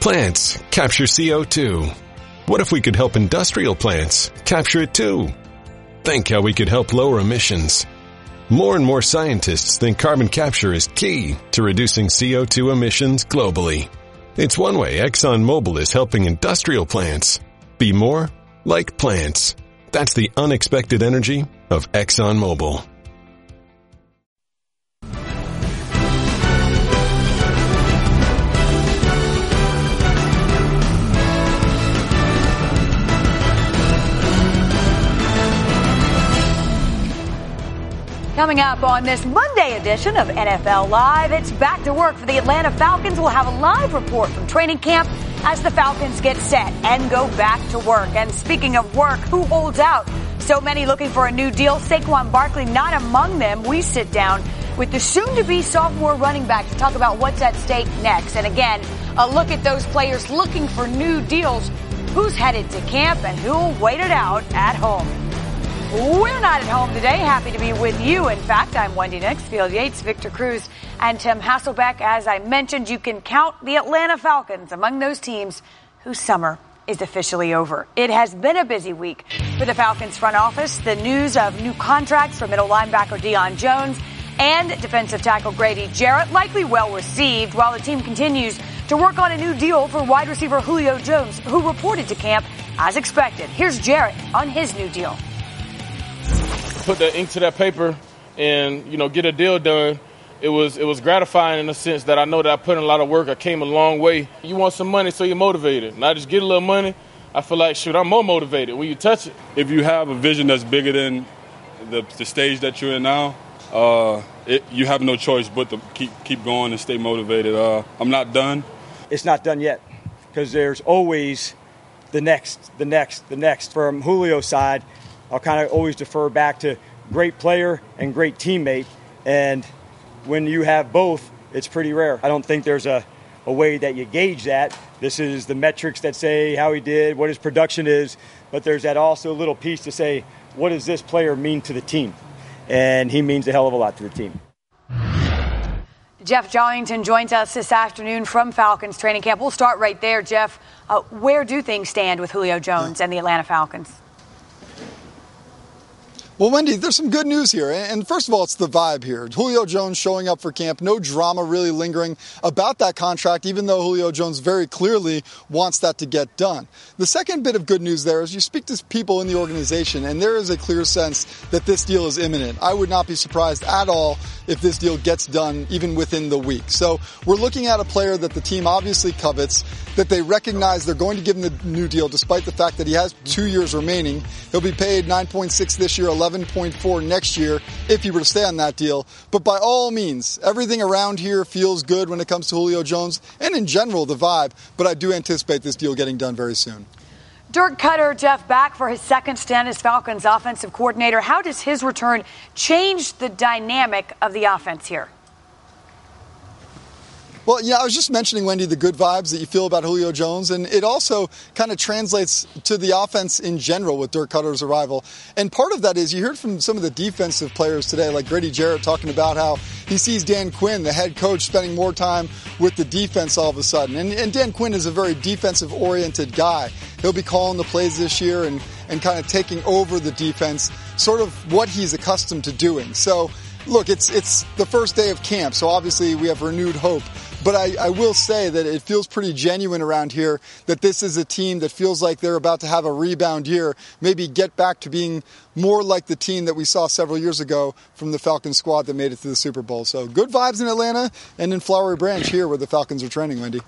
Plants capture CO2. What if we could help industrial plants capture it too? Think how we could help lower emissions. More and more scientists think carbon capture is key to reducing CO2 emissions globally. It's one way ExxonMobil is helping industrial plants be more like plants. That's the unexpected energy of ExxonMobil. Coming up on this Monday edition of NFL Live, it's back to work for the Atlanta Falcons. We'll have a live report from training camp as the Falcons get set and go back to work. And speaking of work, who holds out? So many looking for a new deal. Saquon Barkley not among them. We sit down with the soon-to-be sophomore running back to talk about what's at stake next. And again, a look at those players looking for new deals. Who's headed to camp and who'll wait it out at home? We're not at home today. Happy to be with you. In fact, I'm Wendy Nix, Field Yates, Victor Cruz, and Tim Hasselbeck. As I mentioned, you can count the Atlanta Falcons among those teams whose summer is officially over. It has been a busy week for the Falcons front office. The news of new contracts for middle linebacker Deion Jones and defensive tackle Grady Jarrett likely well received while the team continues to work on a new deal for wide receiver Julio Jones, who reported to camp as expected. Here's Jarrett on his new deal put the ink to that paper and you know get a deal done it was it was gratifying in the sense that I know that I put in a lot of work. I came a long way. You want some money, so you're motivated. Not just get a little money. I feel like shoot, I'm more motivated when you touch it. If you have a vision that's bigger than the, the stage that you're in now, uh, it, you have no choice but to keep keep going and stay motivated. Uh, I'm not done. It's not done yet because there's always the next, the next, the next. From Julio's side, I'll kind of always defer back to great player and great teammate. And when you have both, it's pretty rare. I don't think there's a, a way that you gauge that. This is the metrics that say how he did, what his production is, but there's that also little piece to say, what does this player mean to the team? And he means a hell of a lot to the team. Jeff Darlington joins us this afternoon from Falcons training camp. We'll start right there, Jeff. Uh, where do things stand with Julio Jones and the Atlanta Falcons? Well, Wendy, there's some good news here. And first of all, it's the vibe here. Julio Jones showing up for camp, no drama really lingering about that contract, even though Julio Jones very clearly wants that to get done. The second bit of good news there is you speak to people in the organization, and there is a clear sense that this deal is imminent. I would not be surprised at all if this deal gets done even within the week. So we're looking at a player that the team obviously covets, that they recognize they're going to give him the new deal despite the fact that he has two years remaining. He'll be paid 9.6 this year, 11 11.4 next year if he were to stay on that deal. But by all means, everything around here feels good when it comes to Julio Jones and in general the vibe. But I do anticipate this deal getting done very soon. Dirk Koetter, Jeff, back for his second stint as Falcons offensive coordinator. How does his return change the dynamic of the offense here? Well, yeah, I was just mentioning, Wendy, the good vibes that you feel about Julio Jones, and it also kind of translates to the offense in general with Dirk Koetter's arrival. And part of that is you heard from some of the defensive players today, like Grady Jarrett, talking about how he sees Dan Quinn, the head coach, spending more time with the defense all of a sudden. And, and Dan Quinn is a very defensive oriented guy. He'll be calling the plays this year and, and kind of taking over the defense, sort of what he's accustomed to doing. So, look, it's it's the first day of camp, so obviously we have renewed hope. But I, I, will say that it feels pretty genuine around here that this is a team that feels like they're about to have a rebound year, maybe get back to being more like the team that we saw several years ago from the Falcons squad that made it to the Super Bowl. So good vibes in Atlanta and in Flowery Branch here where the Falcons are training, Wendy.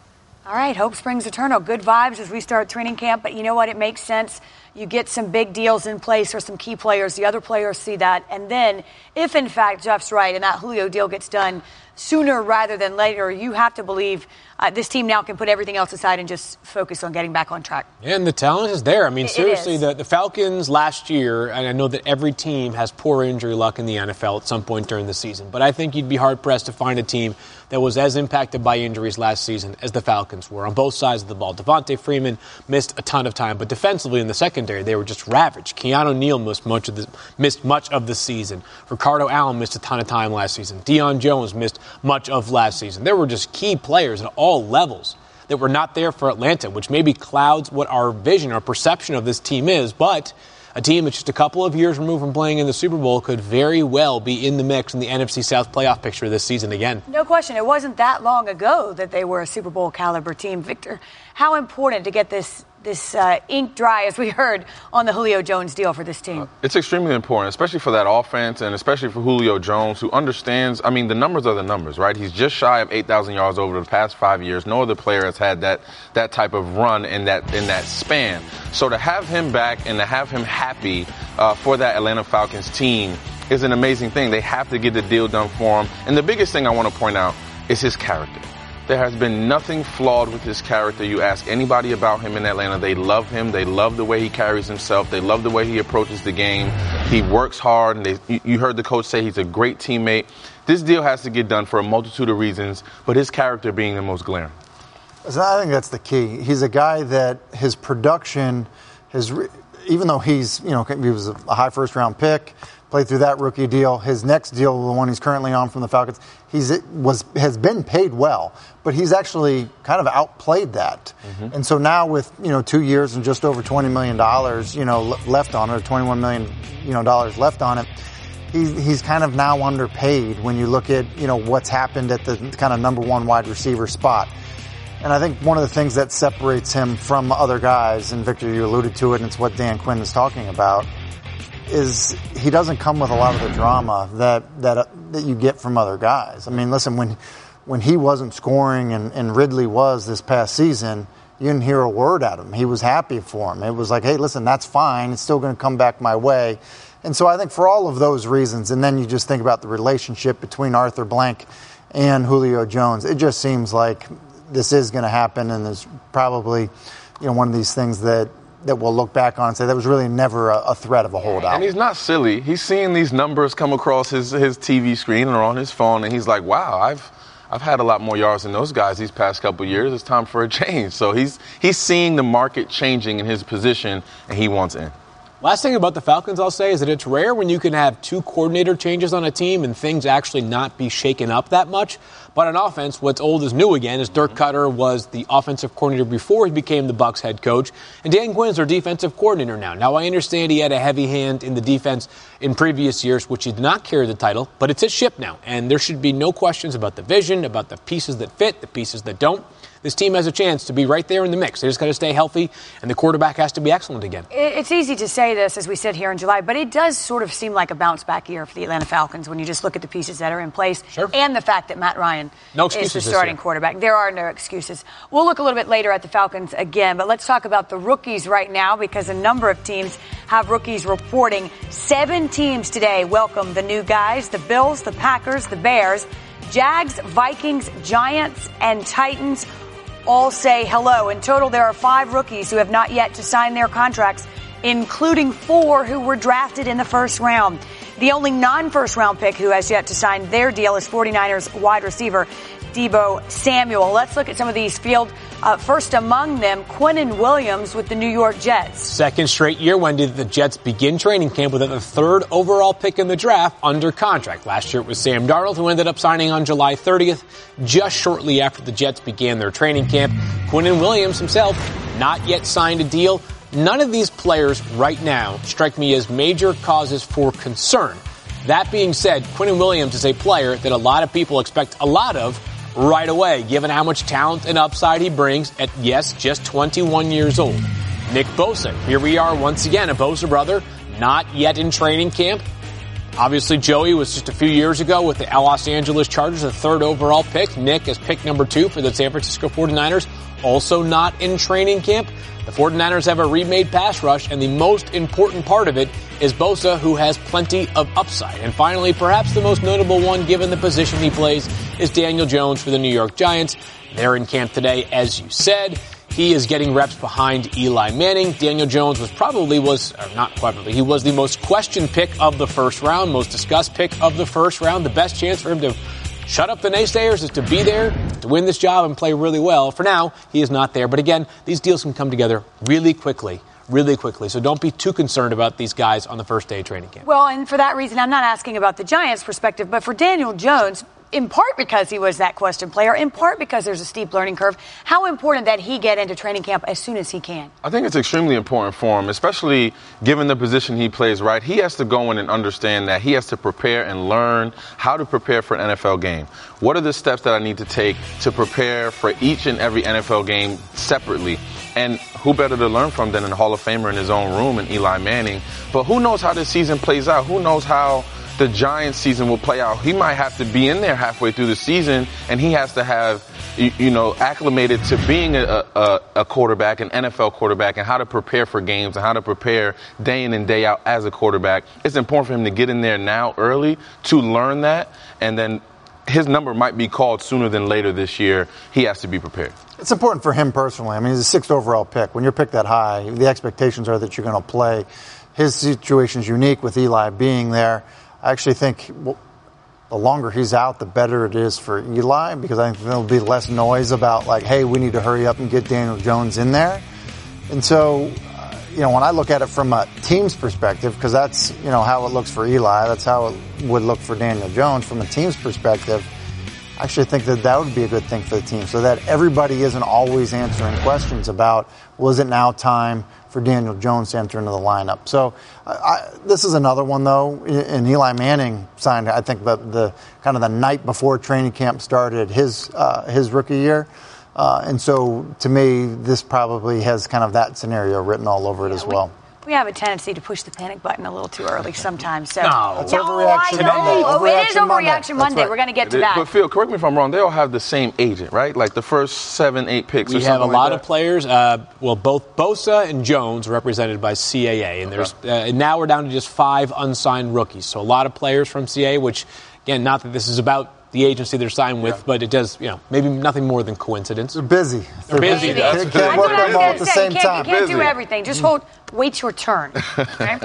All right, hope springs eternal. Good vibes as we start training camp, but you know what? It makes sense you get some big deals in place for some key players. The other players see that. And then, if in fact Jeff's right and that Julio deal gets done sooner rather than later, you have to believe uh, this team now can put everything else aside and just focus on getting back on track. And the talent is there. I mean, it, seriously, it the, the Falcons last year, and I know that every team has poor injury luck in the NFL at some point during the season, but I think you'd be hard pressed to find a team that was as impacted by injuries last season as the Falcons were on both sides of the ball. Devonta Freeman missed a ton of time, but defensively in the secondary, they were just ravaged. Keanu Neal missed much of the missed much of the season. Ricardo Allen missed a ton of time last season. Deion Jones missed much of last season. There were just key players at all levels that were not there for Atlanta, which maybe clouds what our vision, our perception of this team is. But a team that's just a couple of years removed from playing in the Super Bowl could very well be in the mix in the NFC South playoff picture this season again. No question. It wasn't that long ago that they were a Super Bowl caliber team. Victor, how important to get this this uh, ink dry, as we heard on the Julio Jones deal for this team? Uh, it's extremely important, especially for that offense and especially for Julio Jones, who understands. I mean, the numbers are the numbers, right? He's just shy of 8,000 yards over the past five years. No other player has had that that type of run in that in that span. So to have him back and to have him happy uh, for that Atlanta Falcons team is an amazing thing. They have to get the deal done for him. And the biggest thing I want to point out is his character. There has been nothing flawed with his character. You ask anybody about him in Atlanta, they love him. They love the way he carries himself. They love the way he approaches the game. He works hard, and they, you heard the coach say he's a great teammate. This deal has to get done for a multitude of reasons, but his character being the most glaring. I think that's the key. He's a guy that his production has, even though he's, you know, he was a high first round pick, played through that rookie deal. His next deal, the one he's currently on from the Falcons, he's was has been paid well, but he's actually kind of outplayed that. Mm-hmm. And so now with you know two years and just over twenty million dollars, you know, left on it, or twenty one million, you know, dollars left on it. He, he's kind of now underpaid when you look at you know what's happened at the kind of number one wide receiver spot. And I think one of the things that separates him from other guys, and Victor, you alluded to it, and it's what Dan Quinn is talking about, is he doesn't come with a lot of the drama that that uh, that you get from other guys. I mean, listen, when when he wasn't scoring and, and Ridley was this past season, you didn't hear a word out of him. He was happy for him. It was like, hey, listen, that's fine. It's still going to come back my way. And so I think for all of those reasons, and then you just think about the relationship between Arthur Blank and Julio Jones, it just seems like this is going to happen, and there's probably you know one of these things that that we'll look back on and say that was really never a, a, threat of a holdout. And he's not silly. He's seeing these numbers come across his, his TV screen or on his phone, and he's like, wow, I've. I've had a lot more yards than those guys these past couple years. It's time for a change. So he's he's seeing the market changing in his position, and he wants in. Last thing about the Falcons, I'll say, is that it's rare when you can have two coordinator changes on a team and things actually not be shaken up that much. But on offense, what's old is new again. As Dirk mm-hmm. Koetter was the offensive coordinator before he became the Bucs head coach, and Dan Quinn's our defensive coordinator now. Now I understand he had a heavy hand in the defense in previous years, which he did not carry the title, but it's his ship now, and there should be no questions about the vision, about the pieces that fit, the pieces that don't this team has a chance to be right there in the mix. They just got to stay healthy, and the quarterback has to be excellent again. It's easy to say this as we sit here in July, but it does sort of seem like a bounce back year for the Atlanta Falcons when you just look at the pieces that are in place sure. and the fact that Matt Ryan no is the starting quarterback. There are no excuses. We'll look a little bit later at the Falcons again, but let's talk about the rookies right now because a number of teams have rookies reporting. Seven teams today welcome the new guys the Bills, the Packers, the Bears. Jags, Vikings, Giants, and Titans all say hello. In total, there are five rookies who have not yet to sign their contracts, including four who were drafted in the first round. The only non first round pick who has yet to sign their deal is 49ers wide receiver Deebo Samuel. Let's look at some of these field. Uh, first among them, Quinnen Williams with the New York Jets. Second straight year, Wendy, the Jets begin training camp with the third overall pick in the draft under contract. Last year it was Sam Darnold who ended up signing on July 30th, just shortly after the Jets began their training camp. Quinnen Williams himself not yet signed a deal. None of these players right now strike me as major causes for concern. That being said, Quinnen Williams is a player that a lot of people expect a lot of right away, given how much talent and upside he brings at, yes, just 21 years old. Nick Bosa, here we are once again, a Bosa brother, not yet in training camp. Obviously, Joey was just a few years ago with the Los Angeles Chargers, the third overall pick. Nick is pick number two for the San Francisco 49ers, also not in training camp. The 49ers have a remade pass rush, and the most important part of it is Bosa, who has plenty of upside. And finally, perhaps the most notable one given the position he plays is Daniel Jones for the New York Giants. They're in camp today, as you said. He is getting reps behind Eli Manning. Daniel Jones was probably was not probably he was the most questioned pick of the first round, most discussed pick of the first round. The best chance for him to shut up the naysayers is to be there, to win this job and play really well. For now, he is not there. But again, these deals can come together really quickly really quickly. So don't be too concerned about these guys on the first day of training camp. Well, and for that reason, I'm not asking about the Giants' perspective, but for Daniel Jones, in part because he was that question player, in part because there's a steep learning curve. How important that he get into training camp as soon as he can? I think it's extremely important for him, especially given the position he plays, right? He has to go in and understand that he has to prepare and learn how to prepare for an NFL game. What are the steps that I need to take to prepare for each and every NFL game separately? And who better to learn from than a Hall of Famer in his own room and Eli Manning? But who knows how this season plays out? Who knows how the Giants season will play out. He might have to be in there halfway through the season, and he has to have, you, know, acclimated to being a, a, a, quarterback, an NFL quarterback, and how to prepare for games and how to prepare day in and day out as a quarterback. It's important for him to get in there now early to learn that, and then his number might be called sooner than later this year. He has to be prepared. It's important for him personally. I mean, he's a sixth overall pick. When you're picked that high, the expectations are that you're going to play. His situation is unique with Eli being there. I actually think the longer he's out, the better it is for Eli because I think there'll be less noise about like, hey, we need to hurry up and get Daniel Jones in there. And so, uh, you know, when I look at it from a team's perspective, because that's you know how it looks for Eli, that's how it would look for Daniel Jones from a team's perspective. I actually think that that would be a good thing for the team, so that everybody isn't always answering questions about was it now time for Daniel Jones to enter into the lineup. So I, this is another one though. And Eli Manning signed, I think, the, the kind of the night before training camp started his uh, his rookie year. Uh, and so to me, this probably has kind of that scenario written all over it as well we have a tendency to push the panic button a little too early sometimes. So no, it's no, overreaction Monday. Oh, it is overreaction Monday. Right. We're going to get to that. But Field, correct me if I'm wrong. They all have the same agent, right? Like the first seven, eight picks. We have a like lot that? of players. Uh, well, both Bosa and Jones are represented by CAA, and there's uh, now we're down to just five unsigned rookies. So a lot of players from CAA, which again, not that this is about the agency they're signed with, yeah. but it does, you know, maybe nothing more than coincidence. They're busy. They're, busy. busy. Can't, can't work them all at the same you can't, time. You can't do everything. Just hold, wait your turn. Okay?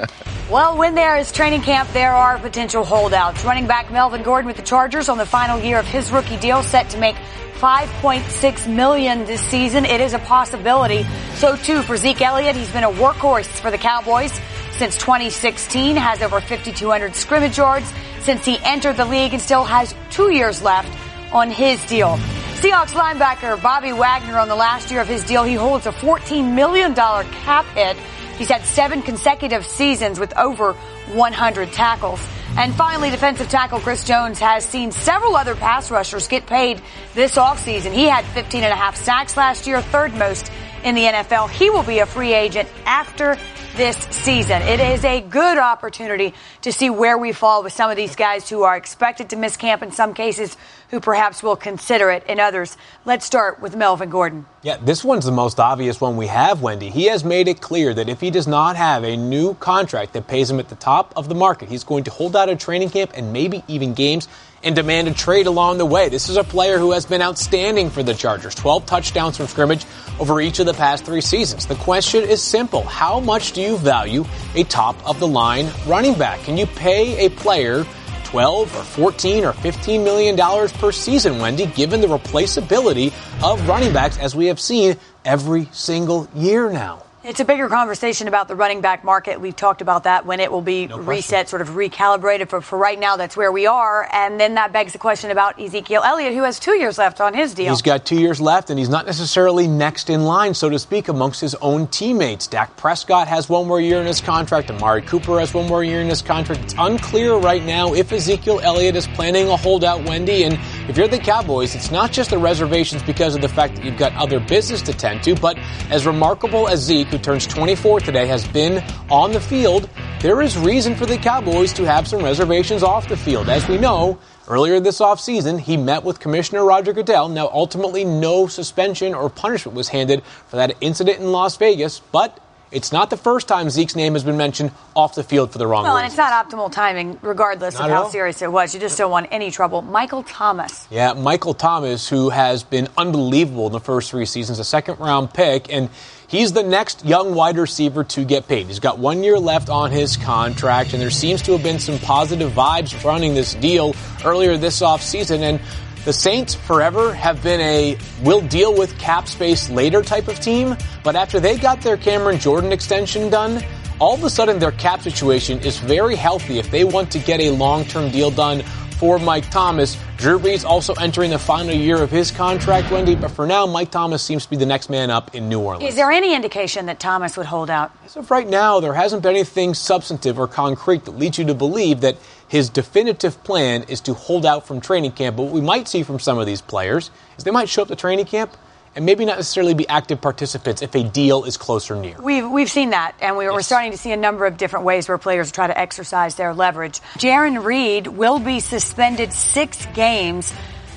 well, when there is training camp, there are potential holdouts. Running back Melvin Gordon with the Chargers on the final year of his rookie deal, set to make 5.6 million this season. It is a possibility. So too for Zeke Elliott. He's been a workhorse for the Cowboys since 2016, has over 5,200 scrimmage yards since he entered the league and still has two years left on his deal. Seahawks linebacker Bobby Wagner on the last year of his deal, he holds a $14 million cap hit. He's had seven consecutive seasons with over 100 tackles. And finally, defensive tackle Chris Jones has seen several other pass rushers get paid this offseason. He had 15 and a half sacks last year, third most in the NFL. He will be a free agent after this season. It is a good opportunity to see where we fall with some of these guys who are expected to miss camp in some cases, who perhaps will consider it in others. Let's start with Melvin Gordon. Yeah, this one's the most obvious one we have, Wendy. He has made it clear that if he does not have a new contract that pays him at the top of the market, he's going to hold out a training camp and maybe even games and demand a trade along the way. This is a player who has been outstanding for the Chargers 12 touchdowns from scrimmage over each of the past three seasons. The question is simple How much do you value a top of the line running back? Can you pay a player 12 or 14 or 15 million dollars per season, Wendy, given the replaceability of running backs as we have seen every single year now? It's a bigger conversation about the running back market. We've talked about that when it will be no reset, sort of recalibrated. For, for right now, that's where we are. And then that begs the question about Ezekiel Elliott, who has two years left on his deal. He's got two years left, and he's not necessarily next in line, so to speak, amongst his own teammates. Dak Prescott has one more year in his contract. Amari Cooper has one more year in his contract. It's unclear right now if Ezekiel Elliott is planning a holdout, Wendy. And if you're the Cowboys, it's not just the reservations because of the fact that you've got other business to tend to, but as remarkable as Zeke, turns 24 today, has been on the field, there is reason for the Cowboys to have some reservations off the field. As we know, earlier this offseason, he met with Commissioner Roger Goodell. Now, ultimately, no suspension or punishment was handed for that incident in Las Vegas, but it's not the first time Zeke's name has been mentioned off the field for the wrong well, reason. and it's not optimal timing, regardless not of how all. serious it was. You just don't want any trouble. Michael Thomas. Yeah, Michael Thomas, who has been unbelievable in the first three seasons, a second round pick, and he's the next young wide receiver to get paid. He's got one year left on his contract, and there seems to have been some positive vibes running this deal earlier this offseason. And the Saints forever have been a will deal with cap space later type of team, but after they got their Cameron Jordan extension done, all of a sudden their cap situation is very healthy if they want to get a long-term deal done for Mike Thomas. Drew Brees also entering the final year of his contract, Wendy, but for now, Mike Thomas seems to be the next man up in New Orleans. Is there any indication that Thomas would hold out? As of right now, there hasn't been anything substantive or concrete that leads you to believe that his definitive plan is to hold out from training camp. But what we might see from some of these players is they might show up to training camp and maybe not necessarily be active participants if a deal is close or near. We've, we've seen that, and we, are starting to see a number of different ways where players try to exercise their leverage. Jarran Reed will be suspended six games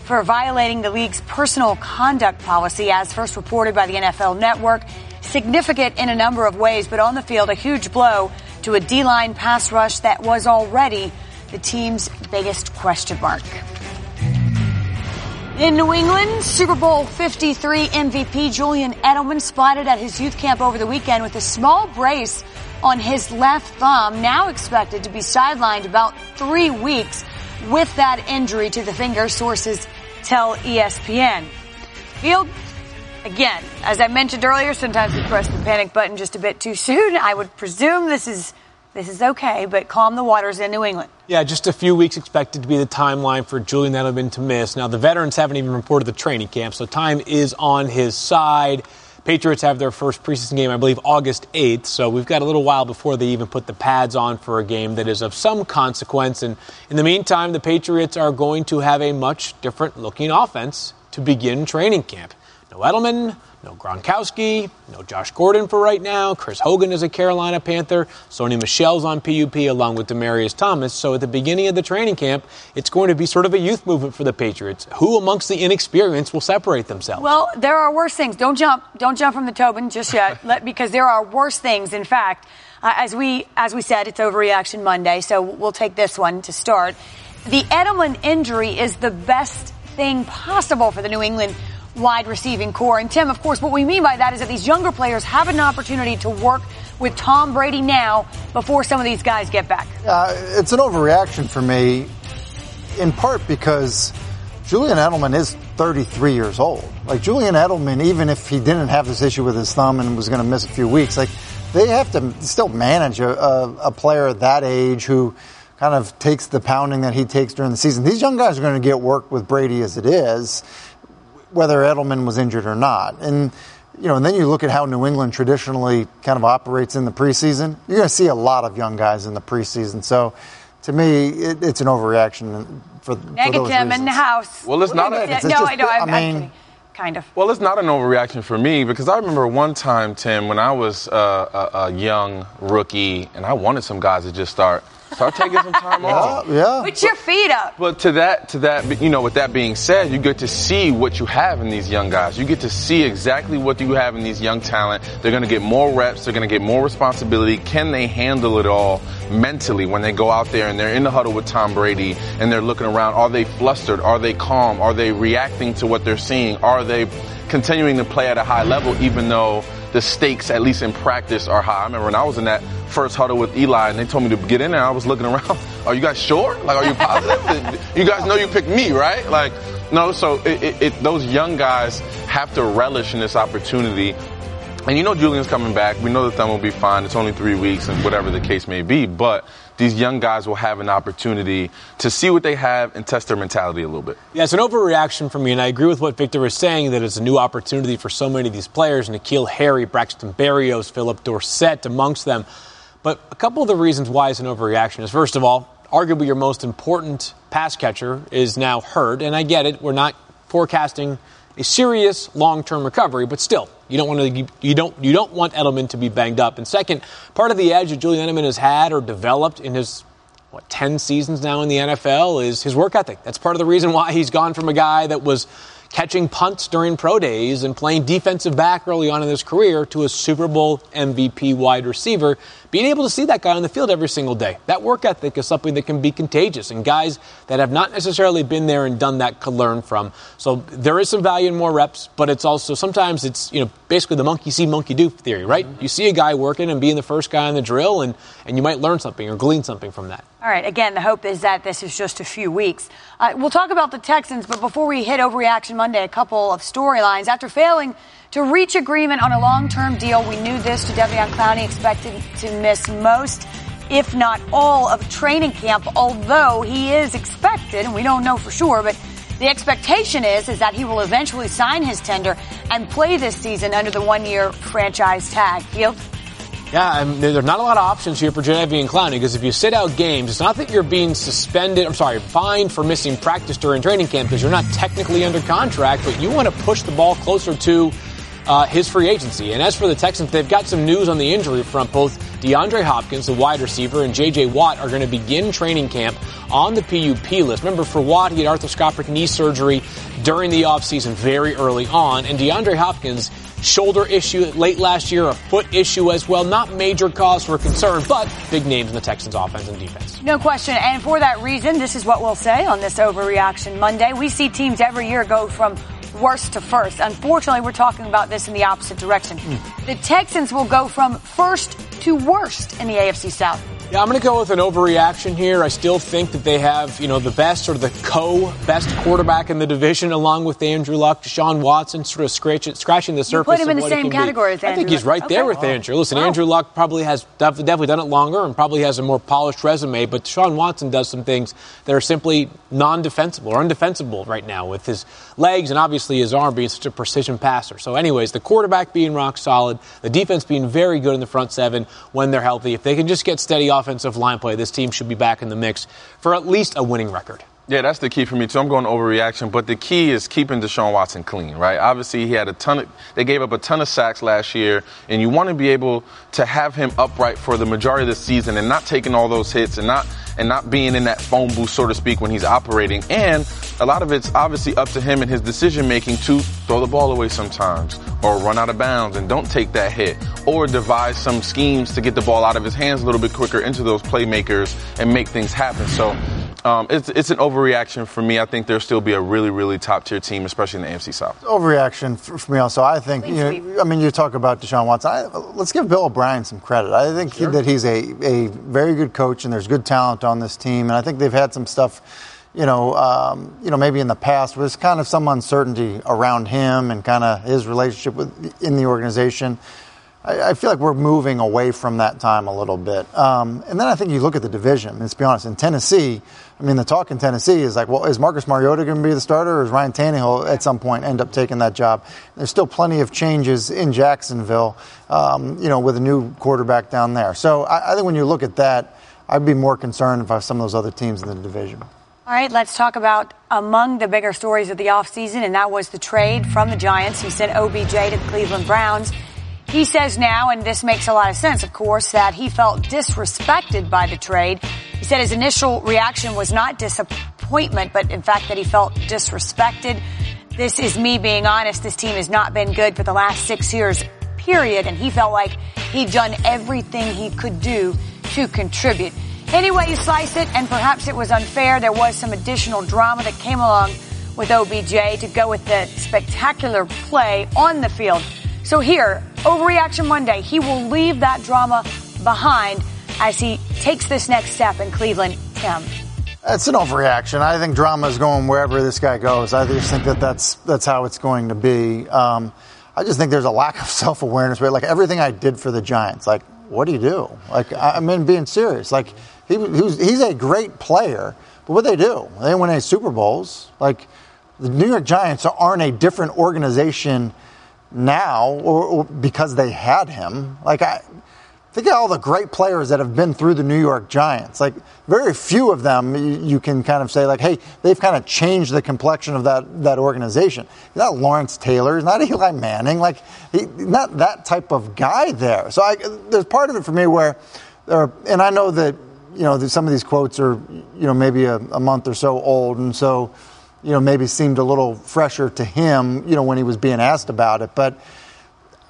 for violating the league's personal conduct policy, as first reported by the NFL Network. Significant in a number of ways, but on the field, a huge blow to a D line pass rush that was already the team's biggest question mark. In New England, Super Bowl 53 MVP Julian Edelman spotted at his youth camp over the weekend with a small brace on his left thumb, now expected to be sidelined about three weeks with that injury to the finger, sources tell ESPN. Field, again, as I mentioned earlier, sometimes we press the panic button just a bit too soon. I would presume this is this is okay, but calm the waters in New England. Yeah, just a few weeks expected to be the timeline for Julian Edelman to miss. Now, the veterans haven't even reported the training camp, so time is on his side. Patriots have their first preseason game, I believe, August 8th, so we've got a little while before they even put the pads on for a game that is of some consequence. And in the meantime, the Patriots are going to have a much different looking offense to begin training camp. No Edelman, no Gronkowski, no Josh Gordon for right now. Chris Hogan is a Carolina Panther. Sony Michel's on PUP along with Demaryius Thomas. So at the beginning of the training camp, it's going to be sort of a youth movement for the Patriots. Who amongst the inexperienced will separate themselves? Well, there are worse things. Don't jump. Don't jump from the Tobin just yet, let, because there are worse things. In fact, uh, as we as we said, it's overreaction Monday, so we'll take this one to start. The Edelman injury is the best thing possible for the New England wide receiving corps. And Tim, of course, what we mean by that is that these younger players have an opportunity to work with Tom Brady now before some of these guys get back. Uh, it's an overreaction for me, in part because Julian Edelman is 33 years old. Like Julian Edelman, even if he didn't have this issue with his thumb and was going to miss a few weeks, like they have to still manage a, a, a player that age who kind of takes the pounding that he takes during the season. These young guys are going to get work with Brady as it is whether Edelman was injured or not. And you know, and then you look at how New England traditionally kind of operates in the preseason. You're going to see a lot of young guys in the preseason. So, to me, it, it's an overreaction for, Negative for in the house. Well, it's not. A, no, just, I know. I'm, I mean, I'm kind of. Well, it's not an overreaction for me because I remember one time, Tim, when I was uh, a, a young rookie, and I wanted some guys to just start Start taking some time off. Yeah. Put your feet up. But to that, to that, you know, with that being said, you get to see what you have in these young guys. You get to see exactly what do you have in these young talent. They're going to get more reps. They're going to get more responsibility. Can they handle it all mentally when they go out there and they're in the huddle with Tom Brady and they're looking around? Are they flustered? Are they calm? Are they reacting to what they're seeing? Are they continuing to play at a high level even though the stakes, at least in practice, are high. I remember when I was in that first huddle with Eli and they told me to get in there, I was looking around. Are you guys sure? Like, are you positive? you guys know you picked me, right? Like, no, so it, it, it, those young guys have to relish in this opportunity. And you know Julian's coming back. We know the thumb will be fine. It's only three weeks and whatever the case may be. But these young guys will have an opportunity to see what they have and test their mentality a little bit. Yeah, it's an overreaction for me, and I agree with what Victor is saying that it's a new opportunity for so many of these players N'Keal Harry, Braxton Berrios, Phillip Dorsett amongst them. But a couple of the reasons why it's an overreaction is first of all, arguably your most important pass catcher is now hurt, and I get it. We're not forecasting a serious long-term recovery, but still, you don't want to you don't you don't want Edelman to be banged up. And second, part of the edge that Julian Edelman has had or developed in his what 10 seasons now in the NFL is his work ethic. That's part of the reason why he's gone from a guy that was catching punts during pro days and playing defensive back early on in his career to a Super Bowl MVP wide receiver, being able to see that guy on the field every single day. That work ethic is something that can be contagious, and guys that have not necessarily been there and done that could learn from. So there is some value in more reps, but it's also sometimes it's you know basically the monkey see, monkey do theory, right? Mm-hmm. You see a guy working and being the first guy on the drill, and and you might learn something or glean something from that. All right. Again, the hope is that this is just a few weeks. Uh, we'll talk about the Texans, but before we hit overreaction Monday, a couple of storylines. After failing to reach agreement on a long-term deal, we knew this. Jadeveon Clowney expected to miss most if not all, of training camp, although he is expected, and we don't know for sure, but the expectation is, is that he will eventually sign his tender and play this season under the one-year franchise tag. Field? Yeah, I mean, there's not a lot of options here for Jadeveon Clowney because if you sit out games, it's not that you're being suspended, I'm sorry, fined for missing practice during training camp because you're not technically under contract, but you want to push the ball closer to uh, his free agency. And as for the Texans, they've got some news on the injury front. Both DeAndre Hopkins, the wide receiver, and J.J. Watt are going to begin training camp on the PUP list. Remember, for Watt, he had arthroscopic knee surgery during the offseason very early on. And DeAndre Hopkins, shoulder issue late last year, a foot issue as well. Not major cause for concern, but big names in the Texans offense and defense. No question. And for that reason, this is what we'll say on this overreaction Monday. We see teams every year go from worst to first. Unfortunately, we're talking about this in the opposite direction. Mm. The Texans will go from first to worst in the AFC South. Yeah, I'm going to go with an overreaction here. I still think that they have, you know, the best or the co-best quarterback in the division, along with Andrew Luck, Deshaun Watson, sort of scratch, scratching the surface. You put him in the same category as I think he's right there with Andrew. Listen, wow. Andrew Luck probably has definitely done it longer and probably has a more polished resume, but Deshaun Watson does some things that are simply non-defensible or undefensible right now with his legs and obviously his arm being such a precision passer. So, anyways, the quarterback being rock solid, the defense being very good in the front seven when they're healthy. If they can just get steady offensive line play, this team should be back in the mix for at least a winning record. Yeah, that's the key for me too. I'm going overreaction, but the key is keeping Deshaun Watson clean, right? Obviously, he had a ton of, they gave up a ton of sacks last year, and you want to be able to have him upright for the majority of the season and not taking all those hits and not and not being in that phone booth, so to speak, when he's operating. And a lot of it's obviously up to him and his decision making to throw the ball away sometimes or run out of bounds and don't take that hit or devise some schemes to get the ball out of his hands a little bit quicker into those playmakers and make things happen. So um, it's, it's an overreaction for me. I think there'll still be a really, really top tier team, especially in the AFC South. Overreaction for, for me also. I think, you know, I mean, you talk about Deshaun Watson. I, let's give Bill O'Brien some credit. I think sure. he, that he's a, a very good coach and there's good talent on this team. And I think they've had some stuff you know, um, you know, maybe in the past was kind of some uncertainty around him and kind of his relationship with in the organization. I, I, feel like we're moving away from that time a little bit. Um, and then I think you look at the division. Let's be honest. In Tennessee, I mean, the talk in Tennessee is like, well, is Marcus Mariota going to be the starter, or is Ryan Tannehill at some point end up taking that job? There's still plenty of changes in Jacksonville, um, you know, with a new quarterback down there. So I, I think when you look at that, I'd be more concerned about some of those other teams in the division. All right, let's talk about among the bigger stories of the offseason, and that was the trade from the Giants. He sent OBJ to the Cleveland Browns. He says now, and this makes a lot of sense, of course, that he felt disrespected by the trade. He said his initial reaction was not disappointment, but in fact that he felt disrespected. This is me being honest. This team has not been good for the last six years, period. And he felt like he'd done everything he could do to contribute. Anyway, you slice it, and perhaps it was unfair. There was some additional drama that came along with OBJ to go with the spectacular play on the field. So here, Overreaction Monday, he will leave that drama behind as he takes this next step in Cleveland. Tim. It's an overreaction. I think drama is going wherever this guy goes. I just think that that's that's how it's going to be. Um, I just think there's a lack of self awareness. Right, like everything I did for the Giants. Like, what do you do? Like, I, mean, being serious. Like, he, he was, he's a great player, but what they do? They win a Super Bowls. Like, the New York Giants aren't a different organization now or, or because they had him. Like I think of all the great players that have been through the New York Giants. Like very few of them you, you, can kind of say like, hey, they've kind of changed the complexion of that that organization. He's not Lawrence Taylor, he's not Eli Manning, like he, not that type of guy there. So I, there's part of it for me where, and I know that you know some of these quotes are you know maybe a, a month or so old, and so you know, maybe seemed a little fresher to him, you know, when he was being asked about it. But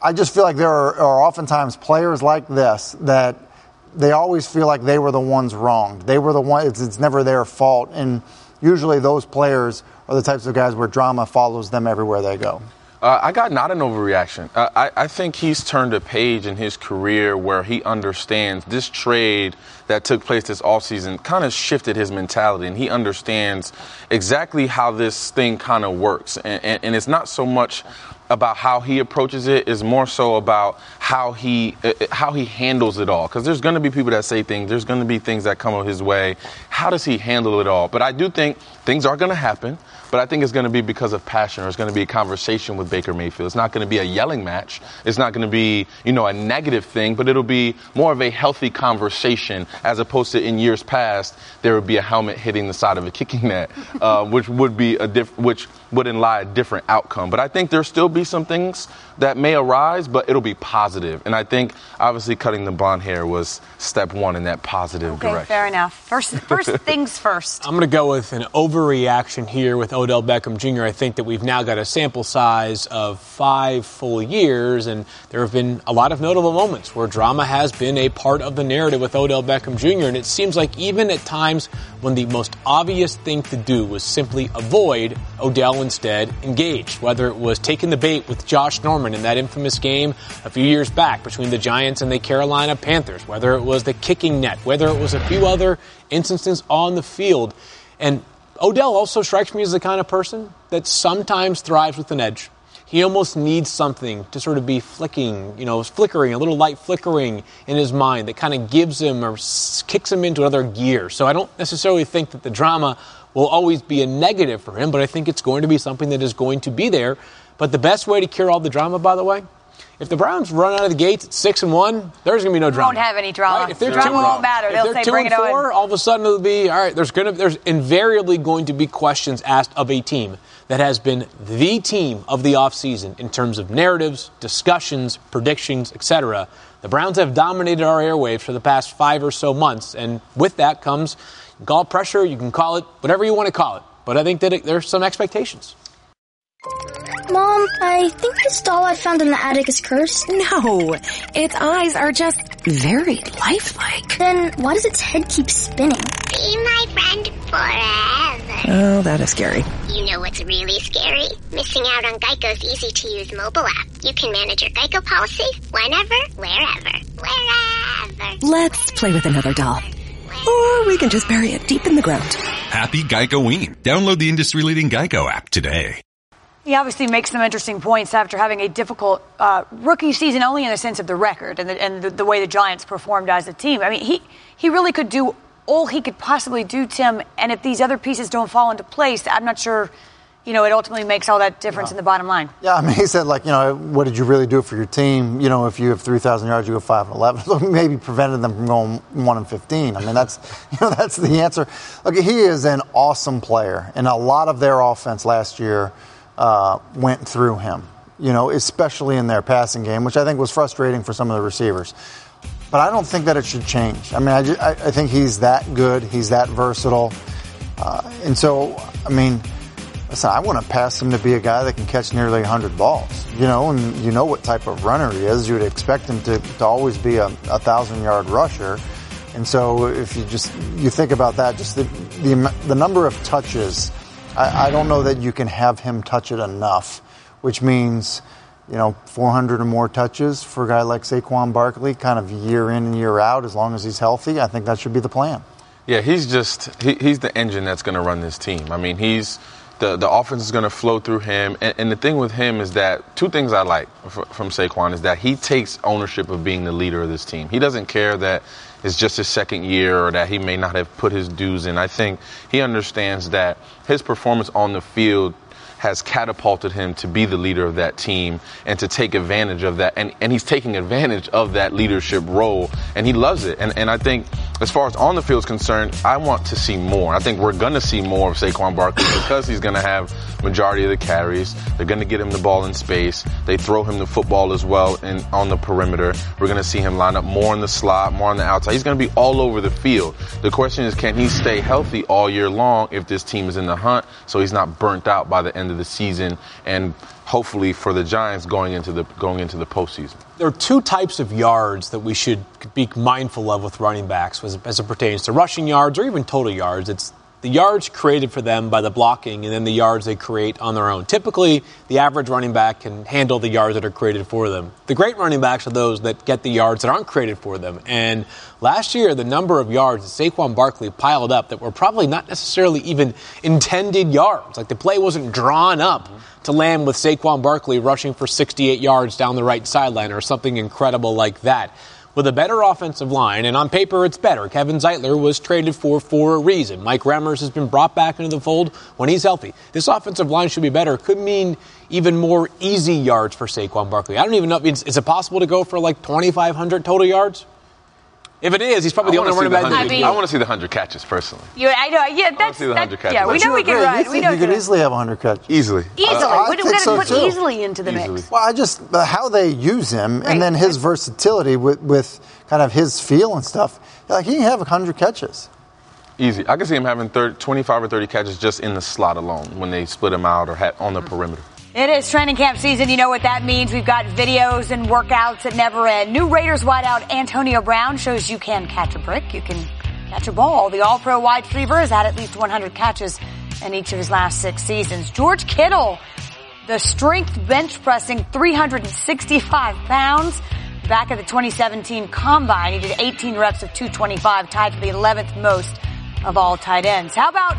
I just feel like there are, are oftentimes players like this that they always feel like they were the ones wronged. They were the ones, it's, it's never their fault. And usually those players are the types of guys where drama follows them everywhere they go. Uh, I got not an overreaction. Uh, I, I, think he's turned a page in his career where he understands this trade that took place this offseason kind of shifted his mentality, and he understands exactly how this thing kind of works. And, and, and, it's not so much about how he approaches it is more so about how he uh, uh, how he handles it all. Because there's going to be people that say things. There's going to be things that come his way. How does he handle it all? But I do think things are going to happen. But I think it's going to be because of passion, or it's going to be a conversation with Baker Mayfield. It's not going to be a yelling match. It's not going to be, you know, a negative thing, but it'll be more of a healthy conversation as opposed to in years past there would be a helmet hitting the side of a kicking net, uh, which would be a diff- which would imply a different outcome. But I think there'll still be some things that may arise, but it'll be positive. And I think obviously cutting the blonde hair was step one in that positive okay, direction. Fair enough. First, first things first. I'm going to go with an overreaction here with Odell Beckham Jr. I think that we've now got a sample size of five full years, and there have been a lot of notable moments where drama has been a part of the narrative with Odell Beckham Jr. And it seems like even at times when the most obvious thing to do was simply avoid, Odell instead engaged. Whether it was taking the bait with Josh Norman in that infamous game a few years back between the Giants and the Carolina Panthers, whether it was the kicking net, whether it was a few other instances on the field. And Odell also strikes me as the kind of person that sometimes thrives with an edge. He almost needs something to sort of be flicking, you know, flickering, a little light flickering in his mind that kind of gives him or kicks him into another gear. So I don't necessarily think that the drama will always be a negative for him, but I think it's going to be something that is going to be there. But the best way to cure all the drama, by the way, if the Browns run out of the gates at six and one, there's going to be no drama. Won't have any drama. Right? If they're drama two, won't matter. If They'll they're say two bring and it four, on. all of a sudden it'll be all right. There's going to there's invariably going to be questions asked of a team that has been the team of the offseason in terms of narratives, discussions, predictions, etc. The Browns have dominated our airwaves for the past five or so months, and with that comes you call it pressure, you can call it whatever you want to call it. But I think that it, there's some expectations. Mom, I think this doll I found in the attic is cursed. No, its eyes are just very lifelike. Then why does its head keep spinning? Be my friend forever. Oh, that is scary. You know what's really scary? Missing out on Geico's easy-to-use mobile app. You can manage your Geico policy whenever, wherever, wherever. Let's play with another doll. Or we can just bury it deep in the ground. Happy Geico-ween. Download the industry-leading Geico app today. He obviously makes some interesting points after having a difficult uh, rookie season, only in the sense of the record and, the, and the, the, way the Giants performed as a team. I mean, he, he really could do all he could possibly do, Tim. And if these other pieces don't fall into place, I'm not sure, you know, it ultimately makes all that difference yeah. in the bottom line. Yeah, I mean, he said, like, you know, what did you really do for your team? You know, if you have 3,000 yards, you go 5 and 11. Maybe prevented them from going 1 and 15. I mean, that's, you know, that's the answer. Look, he is an awesome player. And a lot of their offense last year – uh, went through him, you know, especially in their passing game, which I think was frustrating for some of the receivers. But I don't think that it should change. I mean, I, just, I, I think he's that good, he's that versatile. Uh, and so, I mean, listen, I want to pass him to be a guy that can catch nearly 100 balls, you know, and you know what type of runner he is. You would expect him to, to always be a, a thousand yard rusher. And so if you just, you think about that, just the, the, the number of touches I, I don't know that you can have him touch it enough, which means you know, 400 or more touches for a guy like Saquon Barkley, kind of year in and year out, as long as he's healthy. I think that should be the plan. Yeah, he's just he, he's the engine that's going to run this team. I mean, he's the the offense is going to flow through him, and, and, the thing with him is that two things I like from Saquon is that he takes ownership of being the leader of this team. He doesn't care that it's just his second year or that he may not have put his dues in. I think he understands that his performance on the field has catapulted him to be the leader of that team and to take advantage of that. And, and he's taking advantage of that leadership role and he loves it. And, and I think as far as on the field is concerned, I want to see more. I think we're going to see more of Saquon Barkley because he's going to have majority of the carries. They're going to get him the ball in space. They throw him the football as well and on the perimeter. We're going to see him line up more in the slot, more on the outside. He's going to be all over the field. The question is, can he stay healthy all year long if this team is in the hunt so he's not burnt out by the end of the season and hopefully for the Giants going into the going into the postseason. There are two types of yards that we should be mindful of with running backs as, as it pertains to rushing yards or even total yards. It's the yards created for them by the blocking and then the yards they create on their own. Typically, the average running back can handle the yards that are created for them. The great running backs are those that get the yards that aren't created for them. And last year, the number of yards that Saquon Barkley piled up that were probably not necessarily even intended yards, like the play wasn't drawn up to land with Saquon Barkley rushing for 68 yards down the right sideline or something incredible like that with a better offensive line, and on paper it's better. Kevin Zeitler was traded for for a reason. Mike Remmers has been brought back into the fold when he's healthy. This offensive line should be better. Could mean even more easy yards for Saquon Barkley. I don't even know. Is it possible to go for like 2,500 total yards? If it is, he's probably the only running back. I, mean, I want to see the hundred catches personally. You, I know. Yeah, that's. see the hundred catches. Yeah, we know we can run. You, we know you could easily have hundred catches. Easily. Easily. Uh, we're going to so put too. easily into the easily. mix. Well, I just uh, how they use him, right. and then his versatility with, with kind of his feel and stuff. Like he can have hundred catches. Easy. I can see him having 30, 25 or 30 catches just in the slot alone when they split him out or on the perimeter. It is training camp season. You know what that means. We've got videos and workouts that never end. New Raiders wideout Antonio Brown shows you can catch a brick. You can catch a ball. The all-pro wide receiver has had at least 100 catches in each of his last six seasons. George Kittle, the strength bench pressing 365 pounds. Back at the 2017 combine, he did 18 reps of 225, tied for the 11th most of all tight ends. How about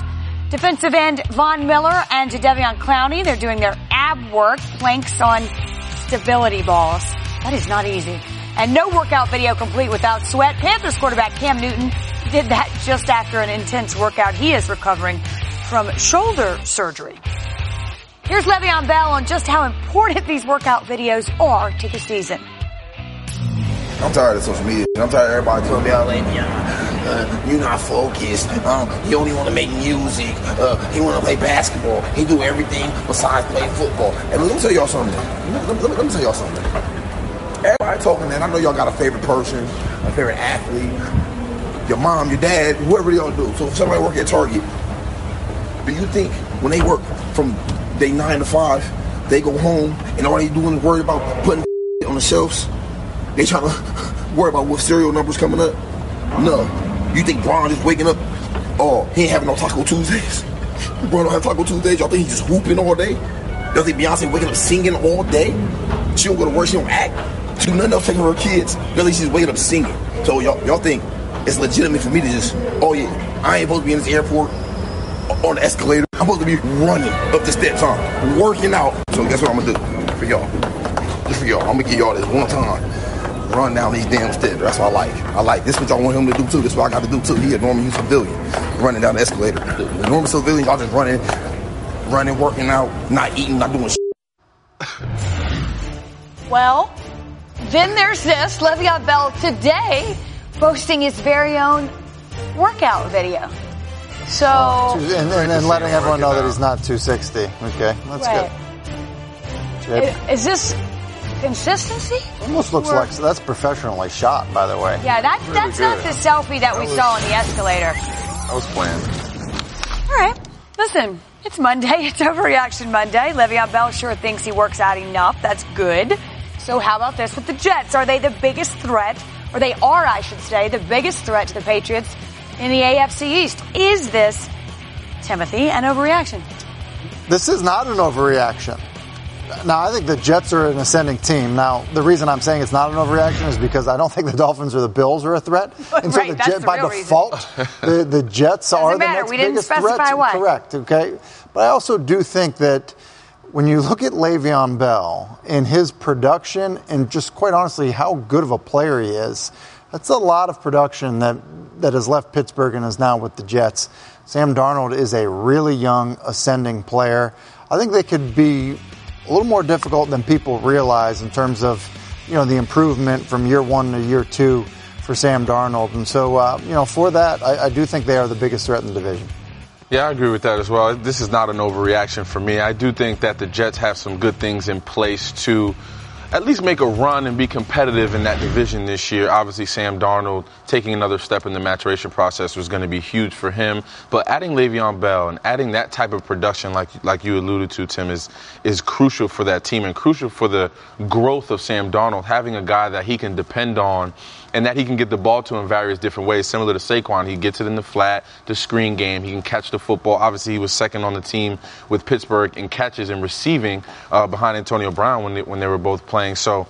Defensive end Von Miller and Jadeveon Clowney, they're doing their ab work, planks on stability balls. That is not easy. And no workout video complete without sweat. Panthers quarterback Cam Newton did that just after an intense workout. He is recovering from shoulder surgery. Here's Le'Veon Bell on just how important these workout videos are to the season. I'm tired of social media. I'm tired of everybody telling me, oh, uh, you're not focused. Um, you only want to make music. Uh, he want to play basketball. He do everything besides play football. And let me tell y'all something. Let me, let me, let me tell y'all something. Everybody talking, man. I know y'all got a favorite person, a favorite athlete, your mom, your dad, whoever y'all do. So if somebody work at Target, do you think when they work from day nine to five, they go home and all they doing is worry about putting on the shelves? They trying to worry about what serial numbers coming up. No. You think Bron is waking up? Oh, he ain't having no Taco Tuesdays. Bron don't have Taco Tuesdays. Y'all think he's just whooping all day? Y'all think Beyonce waking up singing all day? She don't go to work. She don't act. She do nothing else taking her kids. Really, she's waking up singing. So y'all, y'all think it's legitimate for me to just, oh yeah, I ain't supposed to be in this airport on the escalator. I'm supposed to be running up the steps, huh? Working out. So guess what I'm gonna do for y'all? Just for y'all. I'm gonna give y'all this one time run down these damn stairs. That's what I like. I like this. What y'all want him to do too. This is what I got to do too. He a normal civilian running down the escalator. The, the normal civilian, y'all just running, running, working out, not eating, not doing. Well, then there's this. Le'Veon Bell today posting his very own workout video. So oh, and, and, and letting everyone know that he's not 260. Okay, that's right. good. Is this Consistency? Almost looks like that's professionally shot, by the way. Yeah, that, really that's good. not the selfie that, that we was, saw on the escalator. That was planned. All right. Listen, it's Monday. It's Overreaction Monday. Le'Veon Bell sure thinks he works out enough. That's good. So how about this with the Jets? Are they the biggest threat, or they are, I should say, the biggest threat to the Patriots in the AFC East? Is this, Timothy, an overreaction? This is not an overreaction. Now, I think the Jets are an ascending team. Now, the reason I'm saying it's not an overreaction is because I don't think the Dolphins or the Bills are a threat. And so right, the Jet, the by default, the, the Jets are the next we biggest threat. Why. Correct, okay? But I also do think that when you look at Le'Veon Bell and his production and just quite honestly how good of a player he is, that's a lot of production that, that has left Pittsburgh and is now with the Jets. Sam Darnold is a really young, ascending player. I think they could be a little more difficult than people realize in terms of you know the improvement from year one to year two for Sam Darnold. And so uh, you know for that, I, I do think they are the biggest threat in the division. Yeah, I agree with that as well. This is not an overreaction for me. I do think that the Jets have some good things in place to at least make a run and be competitive in that division this year. Obviously, Sam Darnold taking another step in the maturation process was going to be huge for him. But adding Le'Veon Bell and adding that type of production, like like you alluded to, Tim, is is crucial for that team and crucial for the growth of Sam Darnold. Having a guy that he can depend on and that he can get the ball to in various different ways, similar to Saquon. He gets it in the flat, the screen game. He can catch the football. Obviously, he was second on the team with Pittsburgh in catches and receiving uh, behind Antonio Brown when they, when they were both playing. So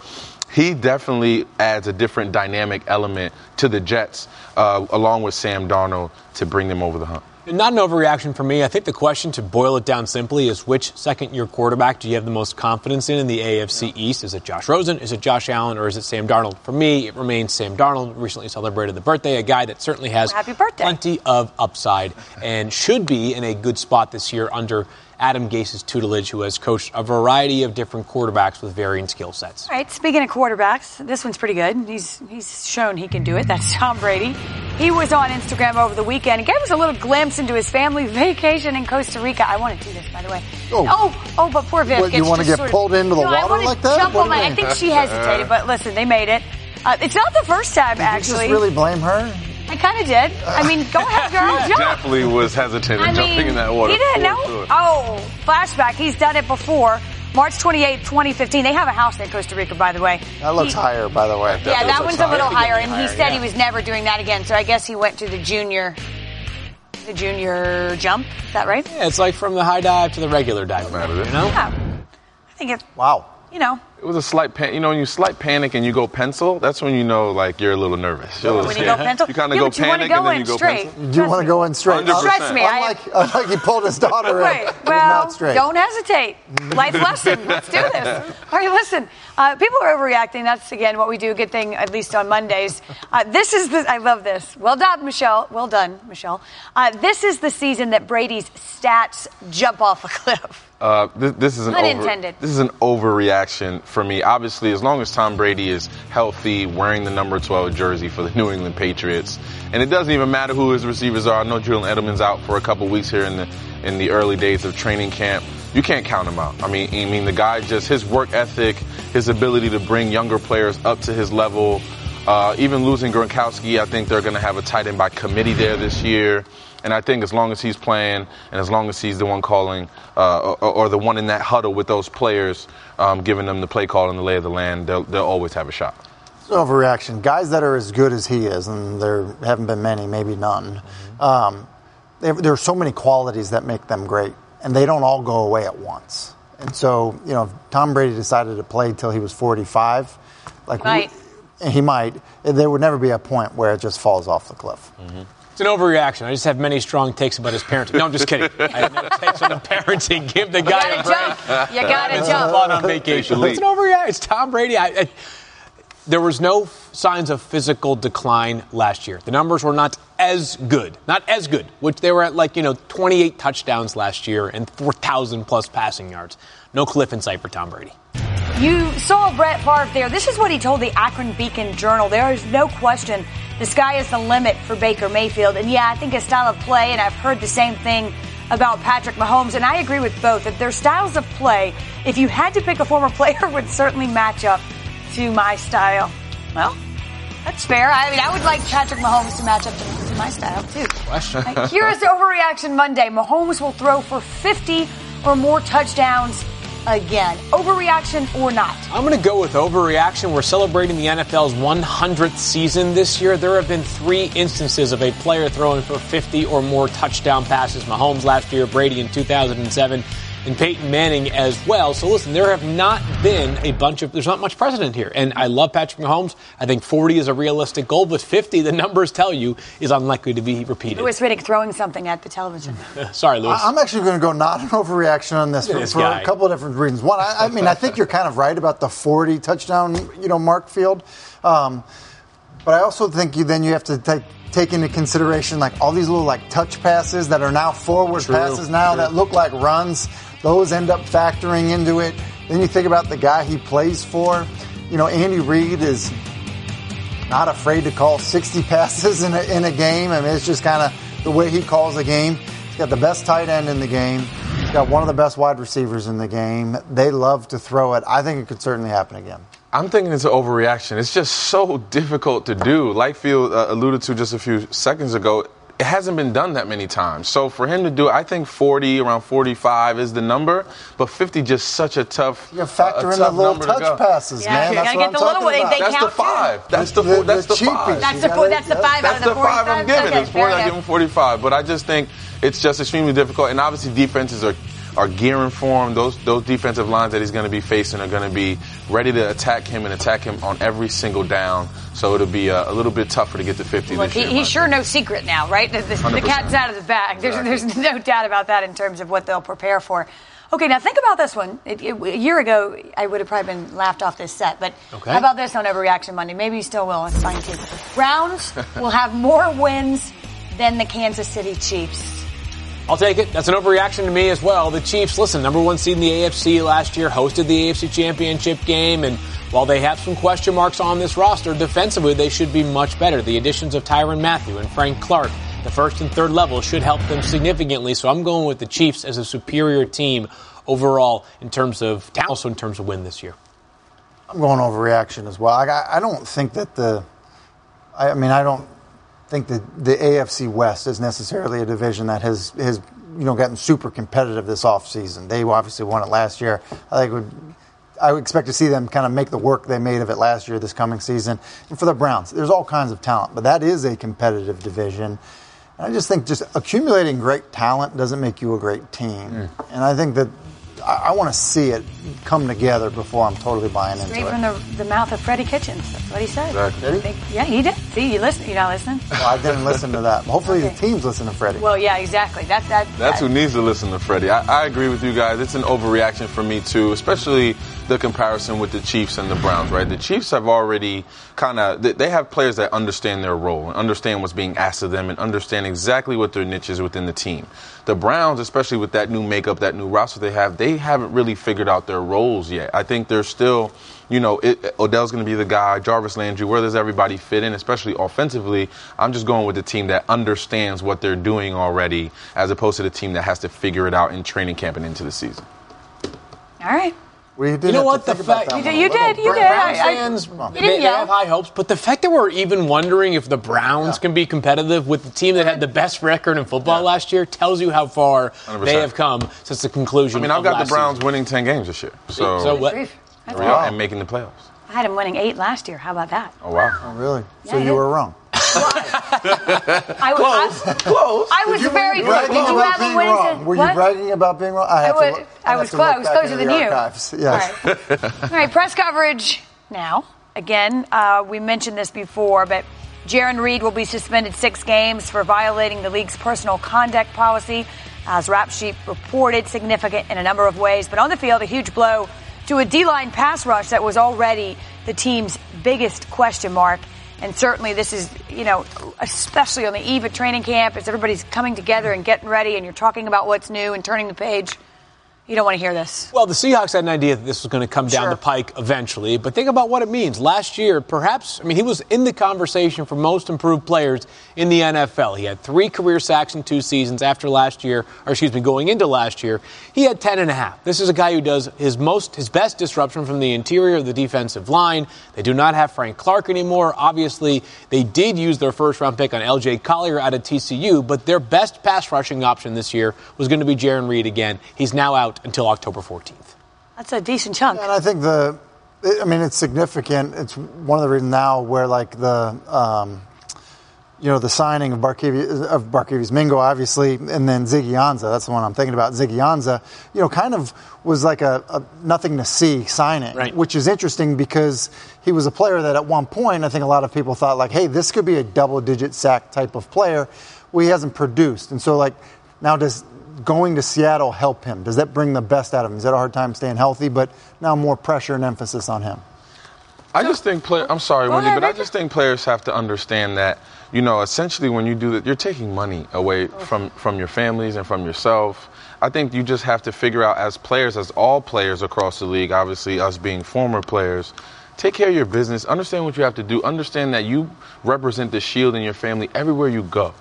he definitely adds a different dynamic element to the Jets, uh, along with Sam Darnold, to bring them over the hump. Not an overreaction for me. I think the question, to boil it down simply, is which second year quarterback do you have the most confidence in in the AFC East? Is it Josh Rosen? Is it Josh Allen? Or is it Sam Darnold? For me, it remains Sam Darnold. Recently celebrated the birthday, a guy that certainly has plenty of upside and should be in a good spot this year under Adam Gase's tutelage, who has coached a variety of different quarterbacks with varying skill sets. All right, speaking of quarterbacks, this one's pretty good. He's he's shown he can do it. That's Tom Brady. He was on Instagram over the weekend and gave us a little glimpse into his family vacation in Costa Rica. I want to do this, by the way. Oh, oh, oh but poor Viv. What, you want to get pulled into the no, water like that? Jump on my, I think she hesitated, but listen, they made it. Uh, it's not the first time, Did actually. You just really blame her? I kind of did. I mean, go ahead, girl. He jump. definitely was hesitant I jumping mean, in that water. He didn't know. to. Oh, flashback. He's done it before. March 28, 2015. They have a house in Costa Rica, by the way. That looks He- higher, by the way. Yeah, that one's a little higher, and he higher, said yeah. he was never doing that again. So I guess he went to the junior, the junior jump. Is that right? Yeah, it's like from the high dive to the regular dive. You know? Yeah. I think it's Wow. You know, It was a slight pan. You know, when you slight panic and you go pencil, that's when you know like you're a little nervous. You're a little when you go pencil, You kind of yeah, go but you wanna panic go and then you go straight. pencil. You do want to go in straight. 100%. Trust me, I- Unlike, unlike he pulled his daughter in. Right. It was Well, not straight. don't hesitate. Life lesson. Let's do this. All right, listen. Uh, people are overreacting. That's again what we do. Good thing, at least on Mondays. Uh, this is the. I love this. Well done, Michelle. Well done, Michelle. Uh, this is the season that Brady's stats jump off a cliff. Uh, this, this is an over, this is an overreaction for me. Obviously, as long as Tom Brady is healthy, wearing the number 12 jersey for the New England Patriots, and it doesn't even matter who his receivers are. I know Julian Edelman's out for a couple weeks here in the in the early days of training camp. You can't count him out. I mean, I mean the guy just his work ethic, his ability to bring younger players up to his level. Uh, even losing Gronkowski, I think they're going to have a tight end by committee there this year. And I think as long as he's playing and as long as he's the one calling uh, or, or the one in that huddle with those players, um, giving them the play call and the lay of the land, they'll, they'll always have a shot. It's an overreaction. Guys that are as good as he is, and there haven't been many, maybe none. Um, they- there are so many qualities that make them great, and they don't all go away at once. And so, you know, if Tom Brady decided to play till he was 45, like Right. we- he might. There would never be a point where it just falls off the cliff. It's an overreaction. I just have many strong takes about his parenting. No, I'm just kidding. I have no takes on the parenting. Give the guy a gotta break. jump. You gotta It's jump. fun on vacation. Take It's an overreaction. It's Tom Brady. I, I, there was no signs of physical decline last year. The numbers were not as good, not as good. Which they were at like you know 28 touchdowns last year and 4,000 plus passing yards. No cliff in sight for Tom Brady. You saw Brett Favre there. This is what he told the Akron Beacon Journal. There is no question the sky is the limit for Baker Mayfield. And yeah, I think his style of play, and I've heard the same thing about Patrick Mahomes, and I agree with both. That their styles of play, if you had to pick a former player, would certainly match up to my style. Well, that's fair. I mean, I would like Patrick Mahomes to match up to, to my style, too. Question. Like, Here is Overreaction Monday. Mahomes will throw for 50 or more touchdowns again. Overreaction or not? I'm going to go with overreaction. We're celebrating the NFL's 100th season this year. There have been three instances of a player throwing for 50 or more touchdown passes. Mahomes last year, Brady in 2007, and Peyton Manning as well. So listen, there have not been a bunch of, there's not much precedent here. And I love Patrick Mahomes. I think 40 is a realistic goal, but 50, the numbers tell you, is unlikely to be repeated. Louis Riddick throwing something at the television. Sorry, Louis. I- I'm actually going to go not an overreaction on this Look for, this for guy. a couple of different reasons. One, I, I mean, I think you're kind of right about the 40 touchdown, you know, mark field. Um, but I also think you then you have to take take into consideration like all these little like touch passes that are now forward True, passes now true. that look like runs. Those end up factoring into it. Then you think about the guy he plays for. You know, Andy Reid is not afraid to call 60 passes in a, in a game. I mean, it's just kind of the way he calls a game. He's got the best tight end in the game. He's got one of the best wide receivers in the game. They love to throw it. I think it could certainly happen again. I'm thinking it's an overreaction. It's just so difficult to do. Like Phil uh, alluded to just a few seconds ago, it hasn't been done that many times. So for him to do it, I think 40, around 45 is the number, but 50 just such a tough. You factor uh, in the little touch passes, yeah, man. That's what get I'm the talking little, about. They that's count the five. That's the, the, that's the, the five. That's the four, That's the five that's out of the, That's the five I'm giving. Okay, it's four. I enough. give him 45, but I just think it's just extremely difficult. And obviously, defenses are are gearing for him. Those those defensive lines that he's going to be facing are going to be ready to attack him and attack him on every single down. So it'll be a, a little bit tougher to get to 50 Look, this he, he's sure no secret now, right? The, the, the cat's out of the bag. There's, there's no doubt about that in terms of what they'll prepare for. Okay, now think about this one. It, it, a year ago, I would have probably been laughed off this set, but Okay. how about this on Overreaction Monday? Maybe you still will. It's fine too. Browns will have more wins than the Kansas City Chiefs. I'll take it. That's an overreaction to me as well. The Chiefs, listen, number one seed in the AFC last year, hosted the AFC Championship game, and while they have some question marks on this roster, defensively they should be much better. The additions of Tyrann Mathieu and Frank Clark, the first and third level, should help them significantly. So I'm going with the Chiefs as a superior team overall in terms of also in terms of win this year. I'm going overreaction as well. I, I don't think that the, I, I mean, I don't think that the AFC West is necessarily a division that has has you know gotten super competitive this offseason. They obviously won it last year. I think would. I would expect to see them kind of make the work they made of it last year this coming season. And for the Browns, there's all kinds of talent, but that is a competitive division. And I just think just accumulating great talent doesn't make you a great team. And I think that I, I want to see it come together before I'm totally buying into it. Straight from the, the mouth of Freddie Kitchens. That's what he said. Exactly. Did he? Think- yeah, he did. See, you listen. You're not listening. Well, I didn't listen to that. Hopefully the teams listen to Freddie. Well, yeah, exactly. That that. That's that, who needs to listen to Freddie. I, I agree with you guys. It's an overreaction for me too, especially the comparison with the Chiefs and the Browns. Right? The Chiefs have already kind of they have players that understand their role and understand what's being asked of them and understand exactly what their niche is within the team. The Browns, especially with that new makeup, that new roster they have, they haven't really figured out their roles yet. I think they're still. You know, it, Odell's going to be the guy. Jarvis Landry. Where does everybody fit in, especially offensively? I'm just going with the team that understands what they're doing already, as opposed to the team that has to figure it out in training camp and into the season. All right. We did You know what? The fact You did. You did. You bit. did. Browns I- I- fans, you they, didn't they have high hopes, but the fact that we're even wondering if the Browns can be competitive with the team that had the best record in football last year tells you how far 100%. they have come since the conclusion. I mean, I've got the Browns season. winning 10 games this year. So, So what? Grief. That's Yeah, and making the playoffs. I had them winning eight last year. How about that? Oh, wow. Oh, really? so you were wrong. I was I, Close. I was very Did you close. Did you have him being winning? wrong? Were you bragging about being wrong? I, I have was. to look, I have was close. I was closer than you. archives. Yes. All right. All right. Press coverage now. Again, uh, we mentioned this before, but Jarran Reed will be suspended six games for violating the league's personal conduct policy, as Rap Sheet reported, significant in a number of ways. But on the field, a huge blow to a D-line pass rush that was already the team's biggest question mark. And certainly this is, you know, especially on the eve of training camp, as everybody's coming together and getting ready and you're talking about what's new and turning the page. You don't want to hear this. Well, the Seahawks had an idea that this was going to come down Sure. the pike eventually, but think about what it means. Last year, perhaps, I mean, he was in the conversation for most improved players in the NFL. He had three career sacks in two seasons after last year, or excuse me, going into last year. He had 10 and a half. This is a guy who does his most, his best disruption from the interior of the defensive line. They do not have Frank Clark anymore. Obviously, they did use their first round pick on LJ Collier out of TCU, but their best pass rushing option this year was going to be Jarran Reed again. He's now out until October 14th. That's a decent chunk. And I think the, I mean, it's significant. It's one of the reasons now where like the, um, you know, the signing of Barkevious, of Barkevious Mingo, obviously, and then Ziggy Ansah. That's the one I'm thinking about. Ziggy Ansah, you know, kind of was like a, a nothing to see signing, Right. which is interesting because he was a player that at one point I think a lot of people thought like, hey, this could be a double-digit sack type of player. Well, he hasn't produced, and so like now does going to Seattle help him? Does that bring the best out of him? He's had a hard time staying healthy, but now more pressure and emphasis on him. I just think play, I'm sorry, Go Wendy, ahead, but I just think players have to understand that, you know, essentially when you do that, you're taking money away from, from your families and from yourself. I think you just have to figure out as players, as all players across the league, obviously us being former players, take care of your business, understand what you have to do, understand that you represent the shield in your family everywhere you go.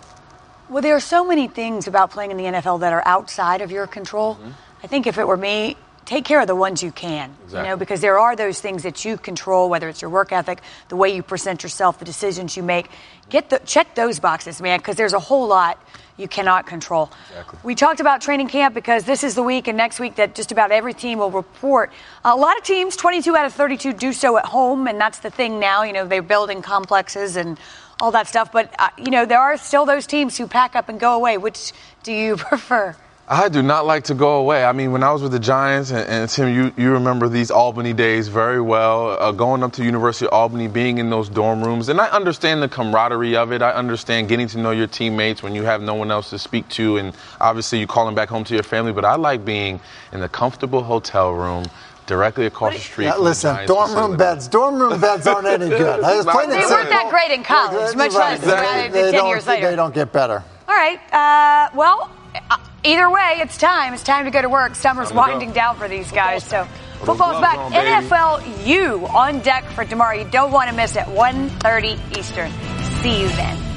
Well, there are so many things about playing in the NFL that are outside of your control. Mm-hmm. I think if it were me, take care of the ones you can. Exactly. You know, because there are those things that you control, whether it's your work ethic, the way you present yourself, the decisions you make. Get the check those boxes, man, because there's a whole lot you cannot control. Exactly. We talked about training camp because this is the week and next week that just about every team will report. A lot of teams, 22 out of 32, do so at home, and that's the thing now. You know, they're building complexes and all that stuff. But, uh, you know, there are still those teams who pack up and go away. Which do you prefer? I do not like to go away. I mean, when I was with the Giants, and, and Tim, you, you remember these Albany days very well, uh, going up to University of Albany, being in those dorm rooms. And I understand the camaraderie of it. I understand getting to know your teammates when you have no one else to speak to. And obviously, you calling back home to your family. But I like being in the comfortable hotel room directly across the street. Yeah, listen, dorm room beds. Dorm room beds aren't any good. I was they weren't that great in college, much less exactly. they, 10 years later. They don't get better. All right. Uh, well, uh, either way, it's time. It's time to go to work. Summer's winding down for these guys. So football's back. On, NFL U on deck for tomorrow. You don't want to miss it. 1.30 Eastern. See you then.